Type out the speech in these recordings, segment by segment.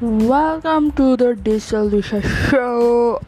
Welcome to the Diesel Disha Show.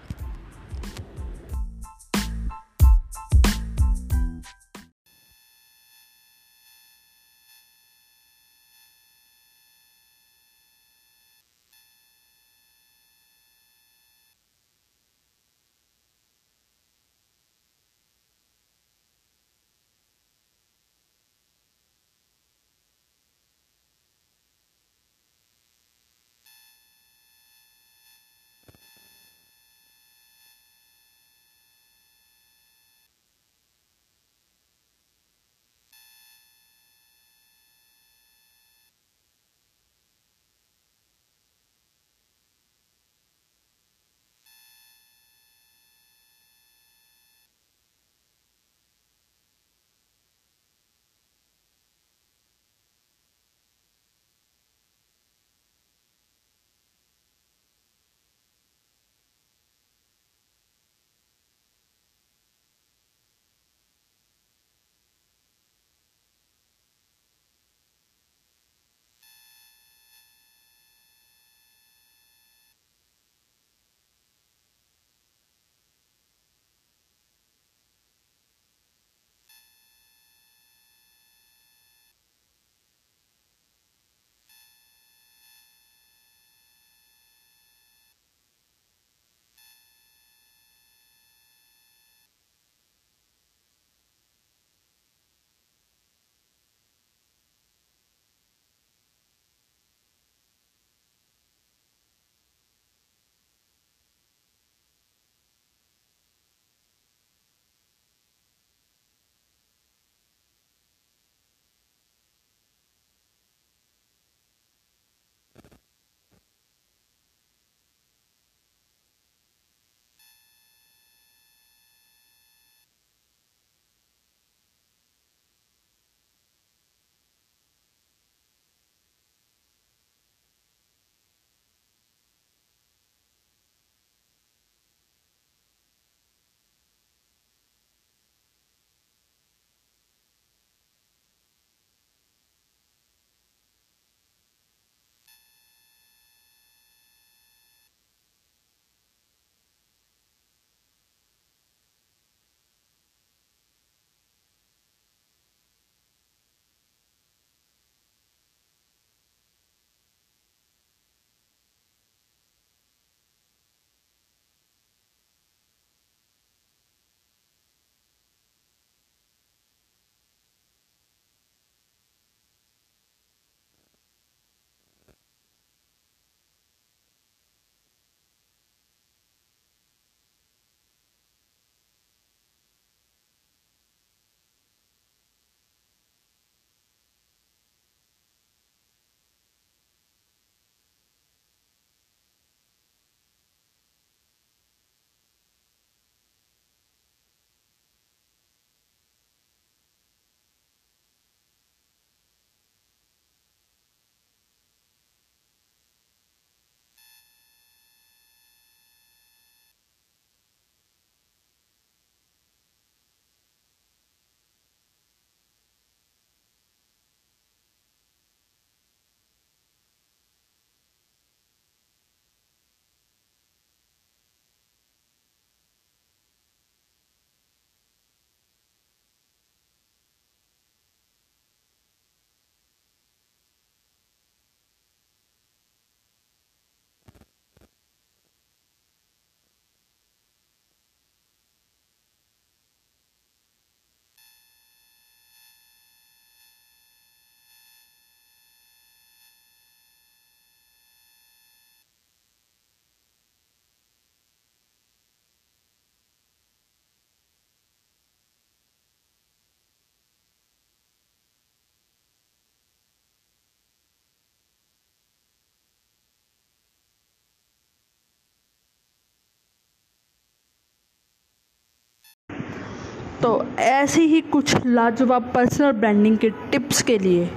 तो ऐसी ही कुछ लाजवाब पर्सनल ब्रांडिंग के टिप्स के लिए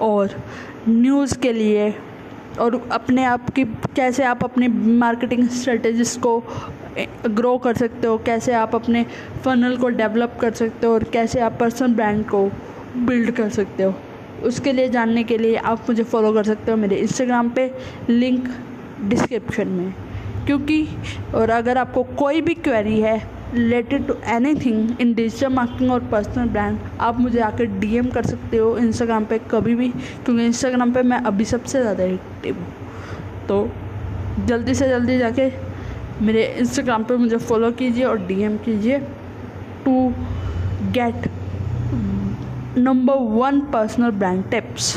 और न्यूज़ के लिए और अपने आप की कैसे आप अपनी मार्केटिंग स्ट्रेटजीज को ग्रो कर सकते हो, कैसे आप अपने फनल को डेवलप कर सकते हो और कैसे आप पर्सनल ब्रांड को बिल्ड कर सकते हो। उसके लिए जानने के लिए आप मुझे फॉलो कर सकते हो मेरे इंस्टाग्राम पे लिंक डिस्क्रिप्शन में। क्योंकि और अगर आपको कोई भी क्वेरी है related to anything in digital marketing और पर्सनल ब्रांड आप मुझे आकर डीएम कर सकते हो इंस्टाग्राम पे कभी भी, क्योंकि इंस्टाग्राम पे मैं अभी सबसे ज़्यादा एक्टिव हूँ। तो जल्दी से जल्दी जाके मेरे इंस्टाग्राम पे मुझे फॉलो कीजिए और डीएम कीजिए to get number one personal brand tips